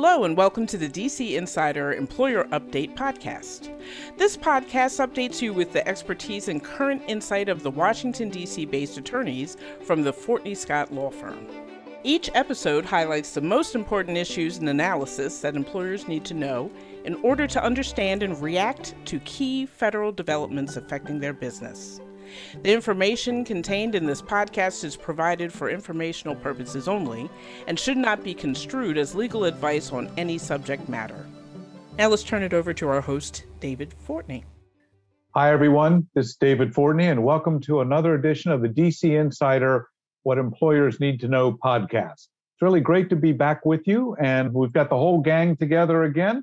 Hello, and welcome to the DC Insider Employer Update Podcast. This podcast updates you with the expertise and current insight of the Washington, D.C. based attorneys from the Fortney Scott Law Firm. Each episode highlights the most important issues and analysis that employers need to know in order to understand and react to key federal developments affecting their business. The information contained in this podcast is provided for informational purposes only and should not be construed as legal advice on any subject matter. Now let's turn it over to our host, David Fortney. Hi, everyone. This is David Fortney, and welcome to another edition of the DC Insider What Employers Need to Know podcast. It's really great to be back with you, and we've got the whole gang together again.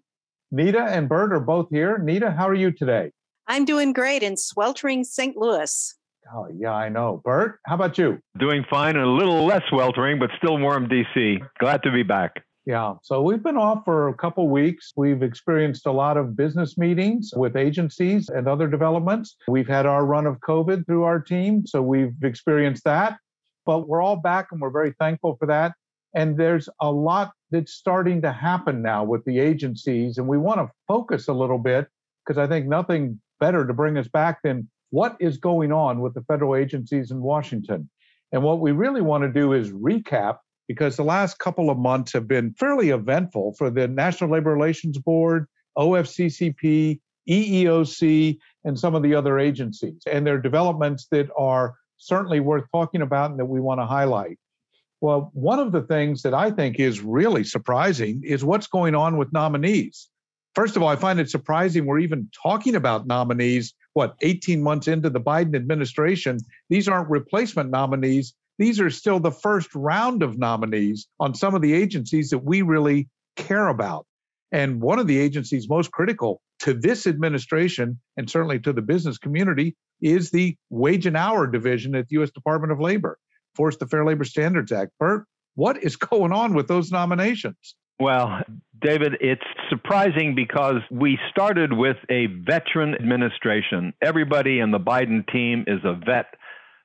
Nita and Burt are both here. Nita, how are you today? I'm doing great in sweltering St. Louis. Oh, yeah, I know. Burt, how about you? Doing fine and a little less sweltering, but still warm, DC. Glad to be back. Yeah, so we've been off for a couple weeks. We've experienced a lot of business meetings with agencies and other developments. We've had our run of COVID through our team, so we've experienced that. But we're all back and we're very thankful for that. And there's a lot that's starting to happen now with the agencies. And we want to focus a little bit because I think nothing better to bring us back than what is going on with the federal agencies in Washington. And what we really want to do is recap because the last couple of months have been fairly eventful for the National Labor Relations Board, OFCCP, EEOC, and some of the other agencies. And there are developments that are certainly worth talking about and that we want to highlight. Well, one of the things that I think is really surprising is what's going on with nominees. First of all, I find it surprising we're even talking about nominees, what, 18 months into the Biden administration. These aren't replacement nominees. These are still the first round of nominees on some of the agencies that we really care about. And one of the agencies most critical to this administration and certainly to the business community is the Wage and Hour Division at the U.S. Department of Labor, Force the Fair Labor Standards Act. Burt, what is going on with those nominations? Well, David, it's surprising because we started with a veteran administration. Everybody in the Biden team is a vet.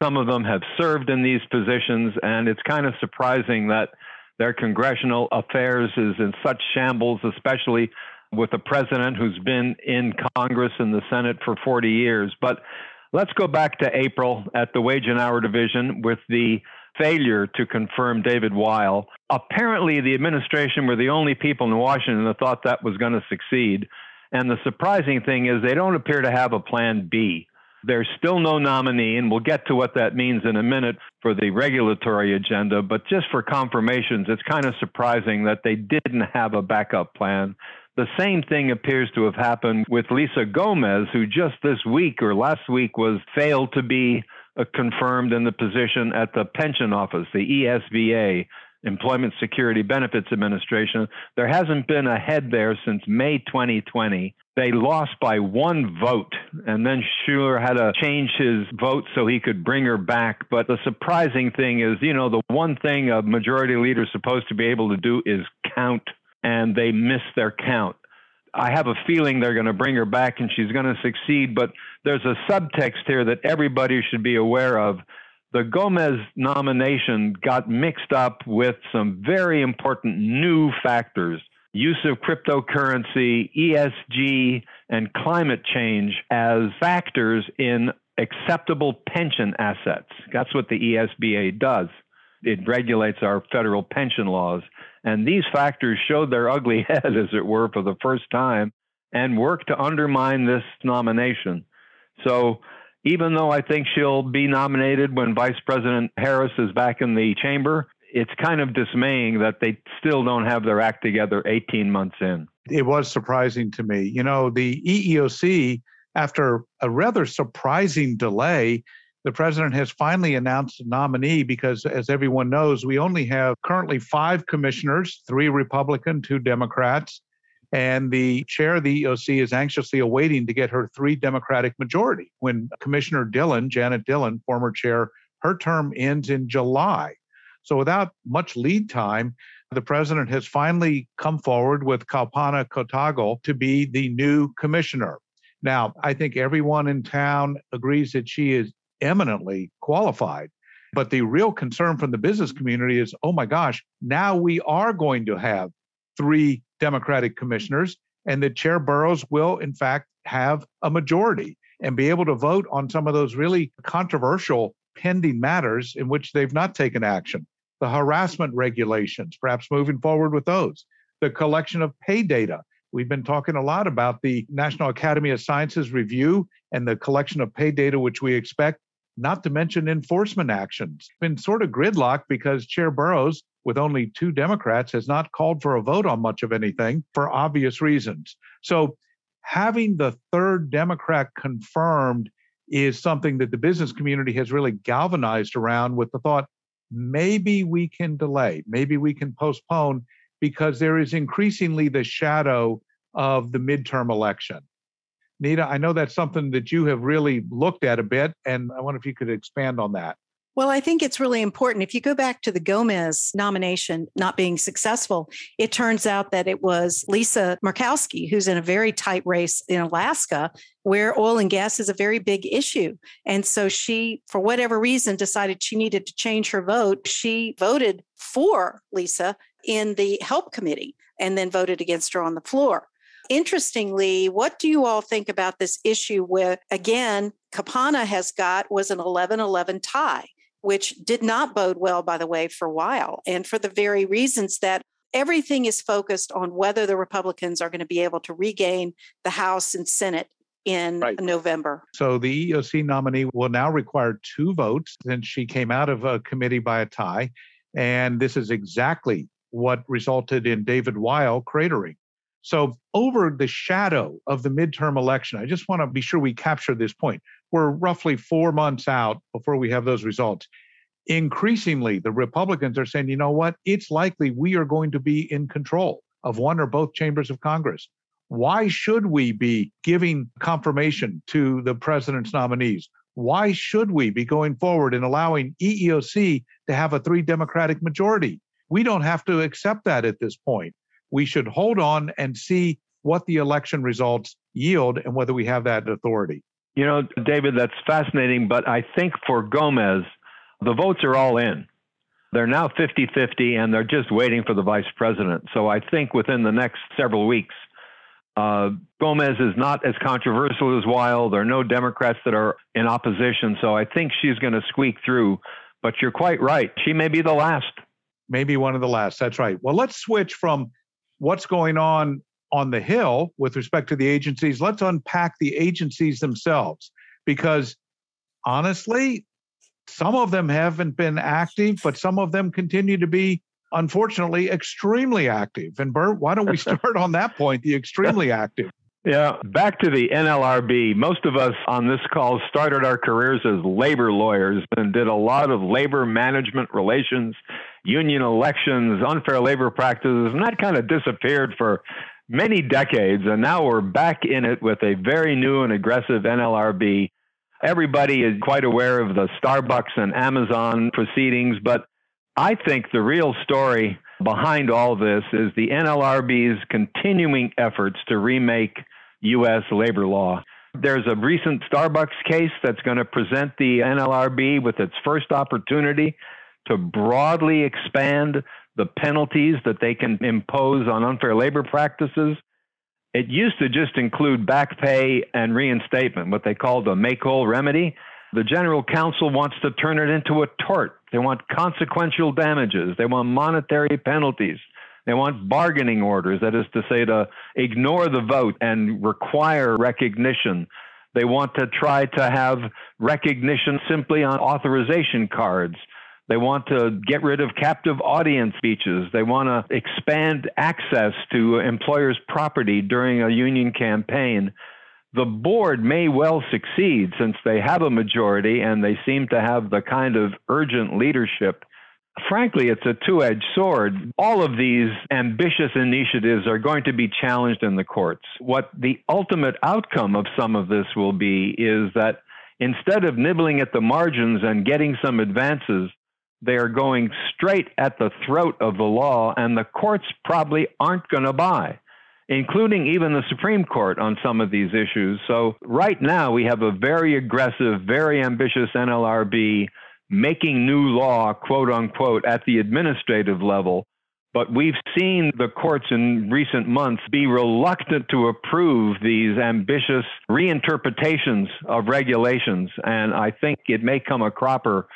Some of them have served in these positions, and it's kind of surprising that their congressional affairs is in such shambles, especially with a president who's been in Congress and the Senate for 40 years. But let's go back to April at the Wage and Hour Division with the failure to confirm David Weil. Apparently, the administration were the only people in Washington that thought that was going to succeed. And the surprising thing is, they don't appear to have a plan B. There's still no nominee, and we'll get to what that means in a minute for the regulatory agenda. But just for confirmations, it's kind of surprising that they didn't have a backup plan. The same thing appears to have happened with Lisa Gomez, who just this week or last week was failed to be Uh, confirmed in the position at the pension office, the ESBA, Employment Security Benefits Administration. There hasn't been a head there since May 2020. They lost by one vote, and then Schumer had to change his vote so he could bring her back. But the surprising thing is, you know, the one thing a majority leader is supposed to be able to do is count, and they missed their count. I have a feeling they're going to bring her back and she's going to succeed, but there's a subtext here that everybody should be aware of. The Gomez nomination got mixed up with some very important new factors use of cryptocurrency, ESG, and climate change as factors in acceptable pension assets. That's what the ESBA does. It regulates our federal pension laws. And these factors showed their ugly head, as it were, for the first time and worked to undermine this nomination. So even though I think she'll be nominated when Vice President Harris is back in the chamber, it's kind of dismaying that they still don't have their act together 18 months in. It was surprising to me. You know, the EEOC, after a rather surprising delay, the president has finally announced a nominee because, as everyone knows, we only have currently five commissioners three Republican, two Democrats. And the chair of the EOC is anxiously awaiting to get her three Democratic majority. When Commissioner Dhillon, Janet Dhillon, former chair, her term ends in July. So, without much lead time, the president has finally come forward with Kalpana Kotagal to be the new commissioner. Now, I think everyone in town agrees that she is eminently qualified. But the real concern from the business community is oh my gosh, now we are going to have three Democratic commissioners, and that Chair Burrows will, in fact, have a majority and be able to vote on some of those really controversial pending matters in which they've not taken action. The harassment regulations, perhaps moving forward with those. The collection of pay data. We've been talking a lot about the National Academy of Sciences review and the collection of pay data, which we expect, not to mention enforcement actions. Been sort of gridlocked because Chair Burrows, with only two Democrats, has not called for a vote on much of anything for obvious reasons. So having the third Democrat confirmed is something that the business community has really galvanized around with the thought maybe we can delay, maybe we can postpone because there is increasingly the shadow of the midterm election. Nita, I know that's something that you have really looked at a bit, and I wonder if you could expand on that. Well, I think it's really important. If you go back to the Gomez nomination not being successful, it turns out that it was Lisa Murkowski, who's in a very tight race in Alaska, where oil and gas is a very big issue. And so she, for whatever reason, decided she needed to change her vote. She voted for Lisa in the HELP committee and then voted against her on the floor. Interestingly, what do you all think about this issue where, again, Kalpana Kotagal was an 11 11 tie? Which did not bode well, by the way, for a while. And for the very reasons that everything is focused on whether the Republicans are going to be able to regain the House and Senate in right. November. So the EEOC nominee will now require two votes since she came out of a committee by a tie. And this is exactly what resulted in David Weil cratering. So, over the shadow of the midterm election, I just want to be sure we capture this point we're roughly four months out before we have those results. Increasingly, the Republicans are saying, you know what? It's likely we are going to be in control of one or both chambers of Congress. Why should we be giving confirmation to the president's nominees? Why should we be going forward and allowing EEOC to have a three Democratic majority? We don't have to accept that at this point. We should hold on and see what the election results yield and whether we have that authority. You know, David, that's fascinating. But I think for Gomez, the votes are all in. They're now 50 50, and they're just waiting for the vice president. So I think within the next several weeks, uh, Gomez is not as controversial as Weil. There are no Democrats that are in opposition. So I think she's going to squeak through. But you're quite right. She may be the last. Maybe one of the last. That's right. Well, let's switch from what's going on on the Hill with respect to the agencies, let's unpack the agencies themselves because honestly, some of them haven't been active, but some of them continue to be, unfortunately, extremely active. And Burt, why don't we start on that point, the extremely active? Yeah, back to the NLRB. Most of us on this call started our careers as labor lawyers and did a lot of labor management relations, union elections, unfair labor practices, and that kind of disappeared for many decades, and now we're back in it with a very new and aggressive NLRB. Everybody is quite aware of the Starbucks and Amazon proceedings, but I think the real story behind all this is the NLRB's continuing efforts to remake U.S. labor law. There's a recent Starbucks case that's going to present the NLRB with its first opportunity to broadly expand the penalties that they can impose on unfair labor practices. It used to just include back pay and reinstatement, what they call the make whole remedy. The general counsel wants to turn it into a tort. They want consequential damages. They want monetary penalties. They want bargaining orders, that is to say, to ignore the vote and require recognition. They want to try to have recognition simply on authorization cards. They want to get rid of captive audience speeches. They want to expand access to employers' property during a union campaign. The board may well succeed since they have a majority and they seem to have the kind of urgent leadership. Frankly, it's a two edged sword. All of these ambitious initiatives are going to be challenged in the courts. What the ultimate outcome of some of this will be is that instead of nibbling at the margins and getting some advances, they are going straight at the throat of the law, and the courts probably aren't going to buy, including even the Supreme Court on some of these issues. So, right now, we have a very aggressive, very ambitious NLRB making new law, quote unquote, at the administrative level. But we've seen the courts in recent months be reluctant to approve these ambitious reinterpretations of regulations. And I think it may come a cropper,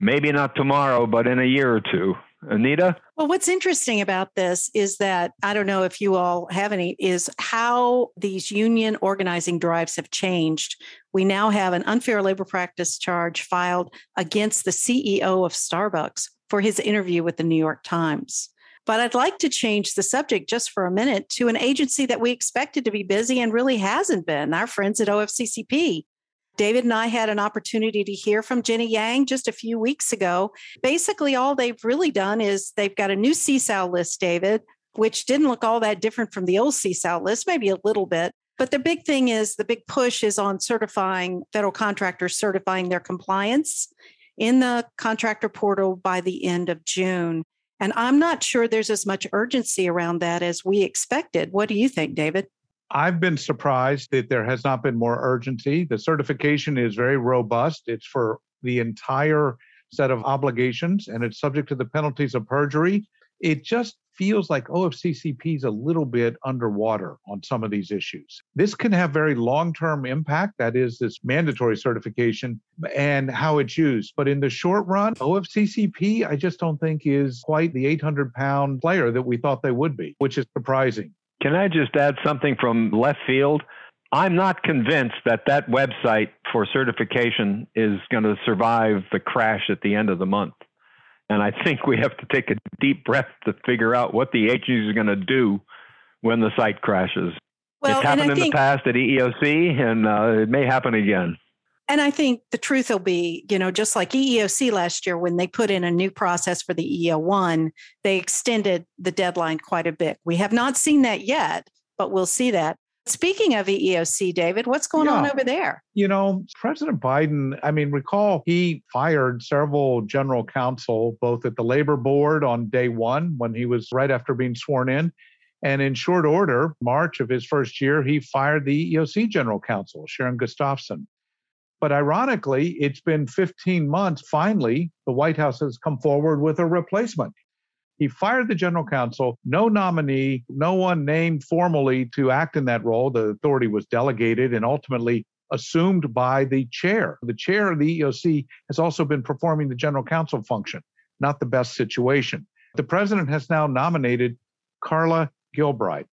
maybe not tomorrow, but in a year or two. Anita? Well, what's interesting about this is that I don't know if you all have any, is how these union organizing drives have changed. We now have an unfair labor practice charge filed against the CEO of Starbucks for his interview with the New York Times. But I'd like to change the subject just for a minute to an agency that we expected to be busy and really hasn't been our friends at OFCCP. David and I had an opportunity to hear from Jenny Yang just a few weeks ago. Basically, all they've really done is they've got a new CSAL list, David, which didn't look all that different from the old CSAL list, maybe a little bit. But the big thing is the big push is on certifying federal contractors certifying their compliance in the contractor portal by the end of June. And I'm not sure there's as much urgency around that as we expected. What do you think, David? I've been surprised that there has not been more urgency. The certification is very robust. It's for the entire set of obligations and it's subject to the penalties of perjury. It just feels like OFCCP is a little bit underwater on some of these issues. This can have very long term impact, that is, this mandatory certification and how it's used. But in the short run, OFCCP, I just don't think is quite the 800 pound player that we thought they would be, which is surprising. Can I just add something from left field? I'm not convinced that that website for certification is going to survive the crash at the end of the month. And I think we have to take a deep breath to figure out what the agency is going to do when the site crashes. Well, it's happened in think, the past at EEOC, and uh, it may happen again. And I think the truth will be, you know, just like EEOC last year, when they put in a new process for the EEO1, they extended the deadline quite a bit. We have not seen that yet, but we'll see that. Speaking of EEOC, David, what's going yeah. on over there? You know, President Biden, I mean, recall he fired several general counsel, both at the labor board on day one when he was right after being sworn in. And in short order, March of his first year, he fired the EEOC general counsel, Sharon Gustafson. But ironically, it's been 15 months. Finally, the White House has come forward with a replacement. He fired the general counsel, no nominee, no one named formally to act in that role. The authority was delegated and ultimately assumed by the chair. The chair of the EOC has also been performing the general counsel function, not the best situation. The president has now nominated Karla Gilbride.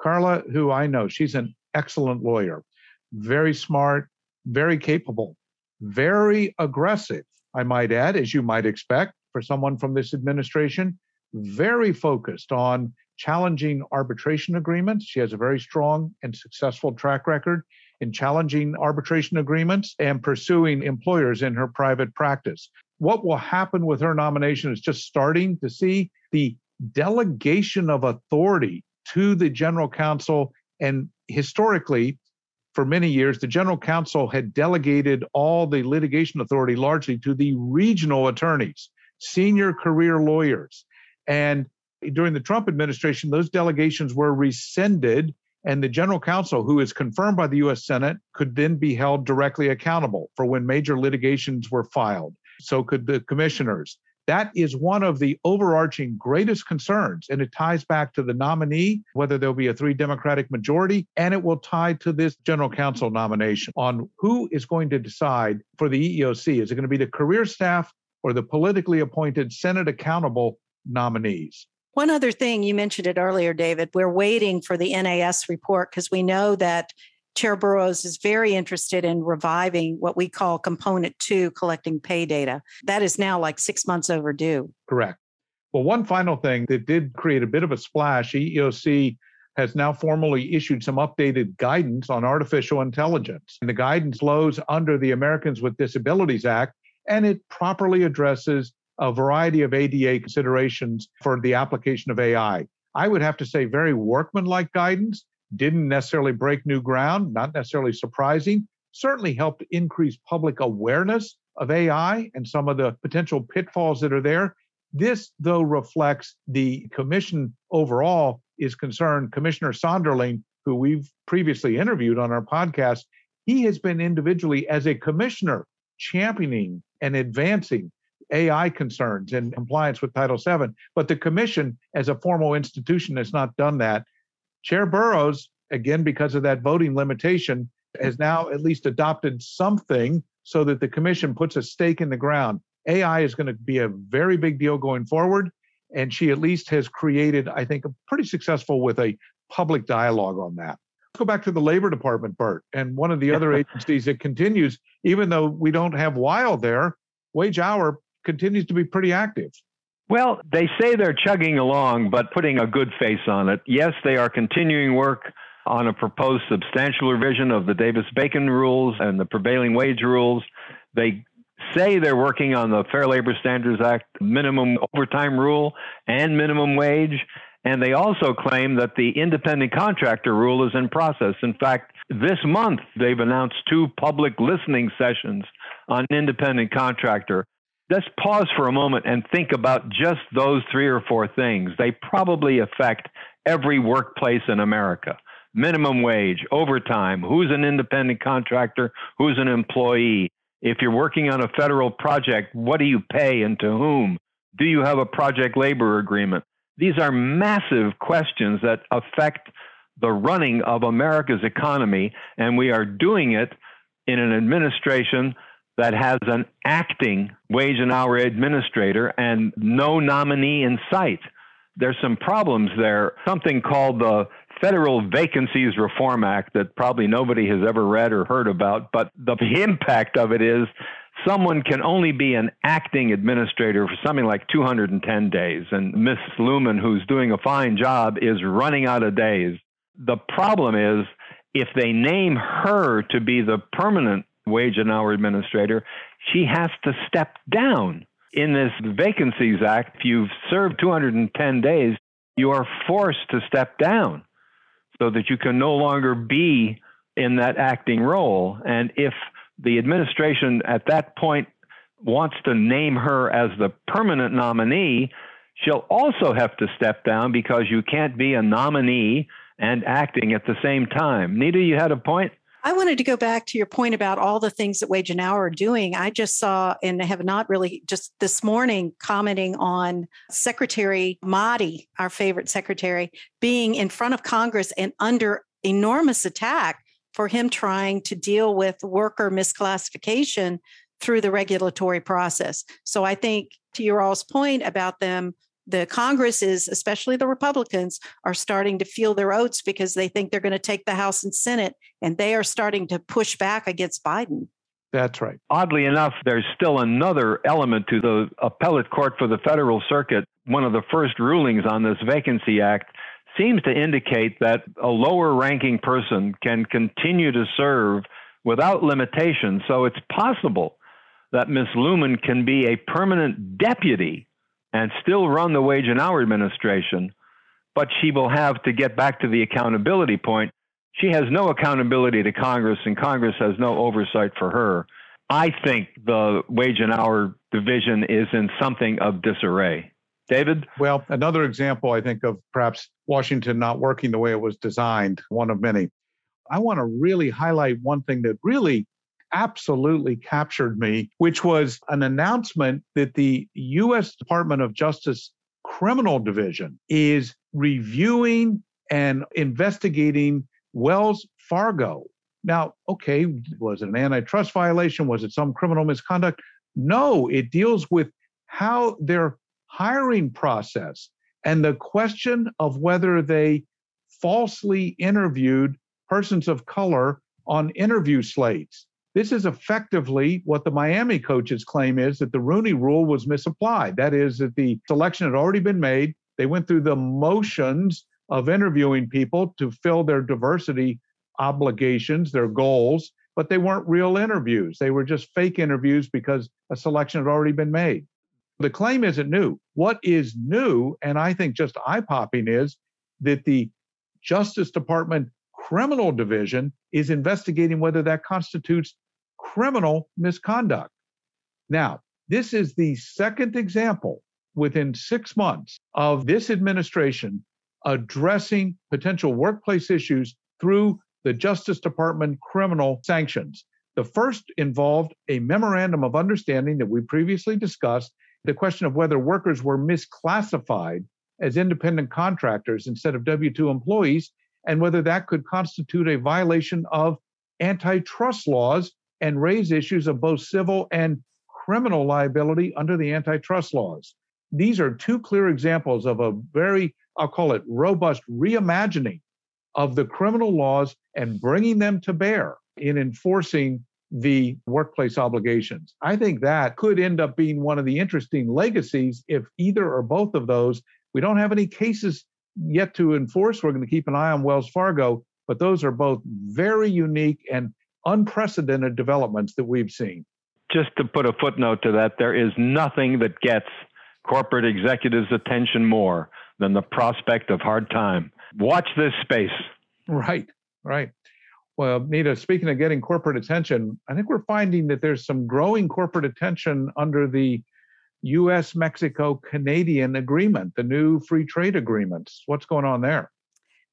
Karla, who I know, she's an excellent lawyer, very smart, very capable, very aggressive, I might add, as you might expect for someone from this administration, very focused on challenging arbitration agreements. She has a very strong and successful track record in challenging arbitration agreements and pursuing employers in her private practice. What will happen with her nomination is just starting to see the delegation of authority to the general counsel. And historically, for many years, the general counsel had delegated all the litigation authority largely to the regional attorneys, senior career lawyers. And during the Trump administration, those delegations were rescinded, and the general counsel, who is confirmed by the US Senate, could then be held directly accountable for when major litigations were filed. So could the commissioners. That is one of the overarching greatest concerns. And it ties back to the nominee, whether there'll be a three Democratic majority, and it will tie to this general counsel nomination on who is going to decide for the EEOC. Is it going to be the career staff or the politically appointed Senate accountable nominees? One other thing, you mentioned it earlier, David. We're waiting for the NAS report because we know that Chair Burrows is very interested in reviving what we call component two, collecting pay data. That is now like six months overdue. Correct. Well, one final thing that did create a bit of a splash EEOC has now formally issued some updated guidance on artificial intelligence. And the guidance flows under the Americans with Disabilities Act, and it properly addresses a variety of ADA considerations for the application of AI. I would have to say, very workmanlike guidance didn't necessarily break new ground, not necessarily surprising, certainly helped increase public awareness of AI and some of the potential pitfalls that are there. This, though, reflects the commission overall is concerned. Commissioner Sonderling, who we've previously interviewed on our podcast, he has been individually as a commissioner championing and advancing AI concerns and compliance with Title VII. But the commission, as a formal institution, has not done that. Chair Burrows, again, because of that voting limitation, has now at least adopted something so that the commission puts a stake in the ground. AI is going to be a very big deal going forward. And she at least has created, I think, a pretty successful with a public dialogue on that. Let's go back to the Labor Department, Burt. And one of the other agencies that continues, even though we don't have Weil there, wage hour continues to be pretty active. Well, they say they're chugging along, but putting a good face on it. Yes, they are continuing work on a proposed substantial revision of the Davis Bacon rules and the prevailing wage rules. They say they're working on the Fair Labor Standards Act minimum overtime rule and minimum wage. And they also claim that the independent contractor rule is in process. In fact, this month they've announced two public listening sessions on independent contractor. Let's pause for a moment and think about just those three or four things. They probably affect every workplace in America minimum wage, overtime, who's an independent contractor, who's an employee. If you're working on a federal project, what do you pay and to whom? Do you have a project labor agreement? These are massive questions that affect the running of America's economy, and we are doing it in an administration that has an acting wage and hour administrator and no nominee in sight. There's some problems there. Something called the Federal Vacancies Reform Act that probably nobody has ever read or heard about, but the impact of it is someone can only be an acting administrator for something like 210 days. And Miss Looman, who's doing a fine job, is running out of days. The problem is if they name her to be the permanent wage and hour administrator, she has to step down. In this Vacancies Act, if you've served 210 days, you are forced to step down so that you can no longer be in that acting role. And if the administration at that point wants to name her as the permanent nominee, she'll also have to step down because you can't be a nominee and acting at the same time. Nita, you had a point? I wanted to go back to your point about all the things that Wage and Hour are doing. I just saw and have not really just this morning commenting on Secretary Marty, our favorite secretary, being in front of Congress and under enormous attack for him trying to deal with worker misclassification through the regulatory process. So I think to your all's point about them the Congress is, especially the Republicans, are starting to feel their oats because they think they're going to take the House and Senate, and they are starting to push back against Biden. That's right. Oddly enough, there's still another element to the appellate court for the federal circuit. One of the first rulings on this Vacancy Act seems to indicate that a lower ranking person can continue to serve without limitation. So it's possible that Ms. Looman can be a permanent deputy and still run the Wage and Hour Administration, but she will have to get back to the accountability point. She has no accountability to Congress, and Congress has no oversight for her. I think the Wage and Hour Division is in something of disarray. David? Well, another example, I think, of perhaps Washington not working the way it was designed, one of many. I want to really highlight one thing that really absolutely captured me, which was an announcement that the U.S. Department of Justice Criminal Division is reviewing and investigating Wells Fargo. Now, okay, was it an antitrust violation? Was it some criminal misconduct? No, it deals with how their hiring process and the question of whether they falsely interviewed persons of color on interview slates. This is effectively what the Miami coaches claim is that the Rooney rule was misapplied. That is, that the selection had already been made. They went through the motions of interviewing people to fill their diversity obligations, their goals, but they weren't real interviews. They were just fake interviews because a selection had already been made. The claim isn't new. What is new, and I think just eye popping, is that the Justice Department criminal division is investigating whether that constitutes criminal misconduct. Now, this is the second example within six months of this administration addressing potential workplace issues through the Justice Department criminal sanctions. The first involved a memorandum of understanding that we previously discussed the question of whether workers were misclassified as independent contractors instead of W 2 employees, and whether that could constitute a violation of antitrust laws and raise issues of both civil and criminal liability under the antitrust laws. These are two clear examples of a very, I'll call it robust reimagining of the criminal laws and bringing them to bear in enforcing the workplace obligations. I think that could end up being one of the interesting legacies if either or both of those. We don't have any cases yet to enforce. We're going to keep an eye on Wells Fargo, but those are both very unique and unprecedented developments that we've seen. Just to put a footnote to that, there is nothing that gets corporate executives' attention more than the prospect of hard time. Watch this space. Right, right. Well, Nita, speaking of getting corporate attention, I think we're finding that there's some growing corporate attention under the US Mexico Canadian agreement, the new free trade agreements. What's going on there?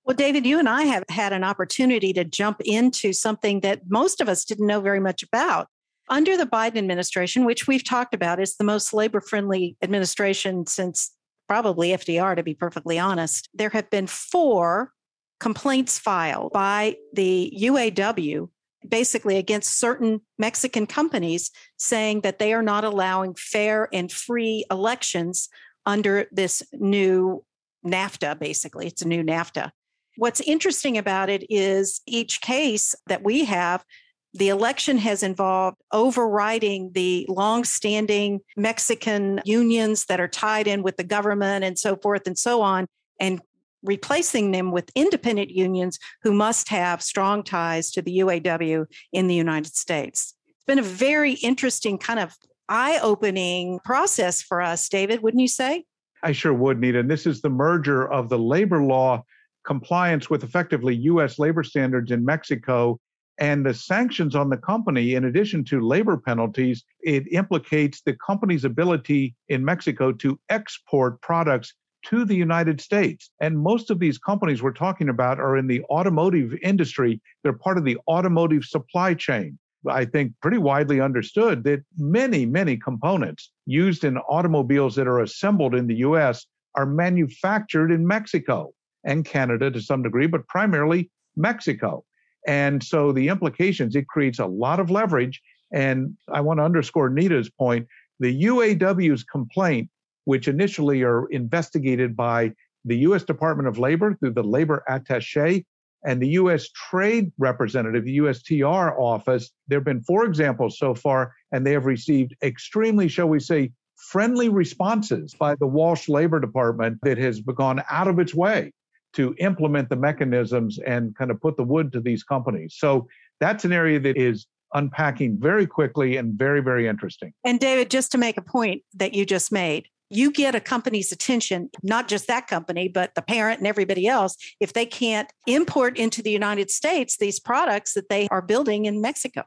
Well, David, you and I have had an opportunity to jump into something that most of us didn't know very much about. Under the Biden administration, which we've talked about, is the most labor friendly administration since probably FDR, to be perfectly honest. There have been four complaints filed by the UAW basically against certain Mexican companies saying that they are not allowing fair and free elections under this new NAFTA, basically. It's a new NAFTA. What's interesting about it is each case that we have, the election has involved overriding the long-standing Mexican unions that are tied in with the government and so forth and so on, and replacing them with independent unions who must have strong ties to the UAW in the United States. It's been a very interesting kind of eye opening process for us, David, wouldn't you say? I sure would, Nita. And this is the merger of the labor law compliance with effectively US labor standards in Mexico and the sanctions on the company, in addition to labor penalties, it implicates the company's ability in Mexico to export products to the United States. And most of these companies we're talking about are in the automotive industry. They're part of the automotive supply chain. I think pretty widely understood that many, many components used in automobiles that are assembled in the US are manufactured in Mexico and Canada to some degree, but primarily Mexico. And so the implications, it creates a lot of leverage. And I want to underscore Nita's point the UAW's complaint which initially are investigated by the U.S. Department of Labor through the labor attache and the U.S. Trade Representative, the USTR office. There have been four examples so far, and they have received extremely, shall we say, friendly responses by the Walsh Labor Department that has gone out of its way to implement the mechanisms and kind of put the wood to these companies. So that's an area that is unpacking very quickly and very, very interesting. And David, just to make a point that you just made, you get a company's attention, not just that company, but the parent and everybody else, if they can't import into the United States these products that they are building in Mexico.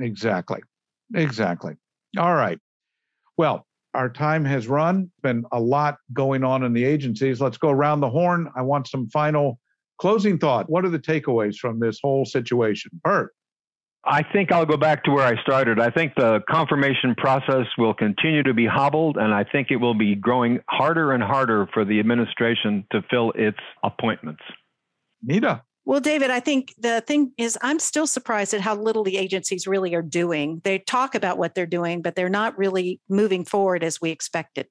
Exactly. Exactly. All right. Well, our time has run. Been a lot going on in the agencies. Let's go around the horn. I want some final closing thought. What are the takeaways from this whole situation? Burt. I think I'll go back to where I started. I think the confirmation process will continue to be hobbled, and I think it will be growing harder and harder for the administration to fill its appointments. Nita. Well, David, I think the thing is, I'm still surprised at how little the agencies really are doing. They talk about what they're doing, but they're not really moving forward as we expected.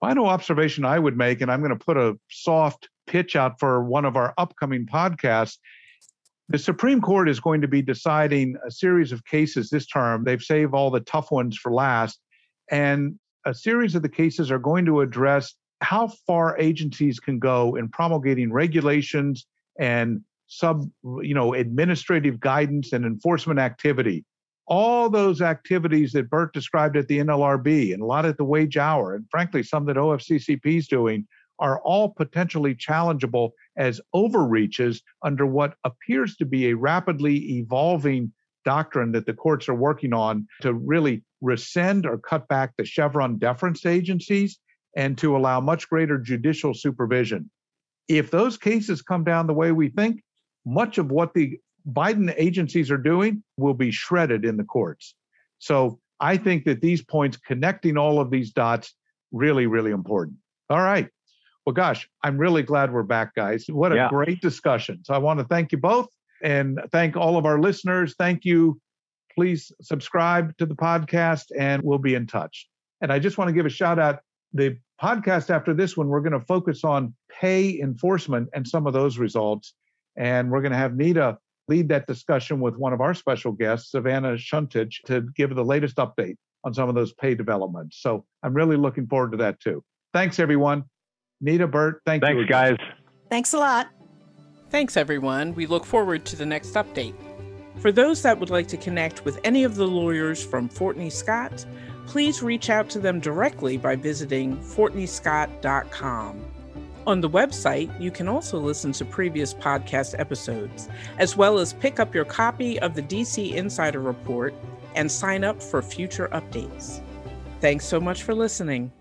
Final observation I would make, and I'm going to put a soft pitch out for one of our upcoming podcasts, the Supreme Court is going to be deciding a series of cases this term. They've saved all the tough ones for last. And a series of the cases are going to address how far agencies can go in promulgating regulations and sub, you know, administrative guidance and enforcement activity. All those activities that Burt described at the NLRB and a lot at the wage hour, and frankly, some that OFCCP is doing, are all potentially challengeable as overreaches under what appears to be a rapidly evolving doctrine that the courts are working on to really rescind or cut back the Chevron deference agencies and to allow much greater judicial supervision. If those cases come down the way we think, much of what the Biden agencies are doing will be shredded in the courts. So I think that these points, connecting all of these dots, really, really important. All right. Well, gosh, I'm really glad we're back, guys. What a yeah. great discussion. So I want to thank you both and thank all of our listeners. Thank you. Please subscribe to the podcast and we'll be in touch. And I just want to give a shout out. The podcast after this one, we're going to focus on pay enforcement and some of those results. And we're going to have Nita lead that discussion with one of our special guests, Savannah Shuntich, to give the latest update on some of those pay developments. So I'm really looking forward to that too. Thanks, everyone. Nita, Burt, thank Thanks, you. Thanks, guys. Thanks a lot. Thanks, everyone. We look forward to the next update. For those that would like to connect with any of the lawyers from Fortney Scott, please reach out to them directly by visiting fortneyscott.com. On the website, you can also listen to previous podcast episodes, as well as pick up your copy of the DC Insider Report and sign up for future updates. Thanks so much for listening.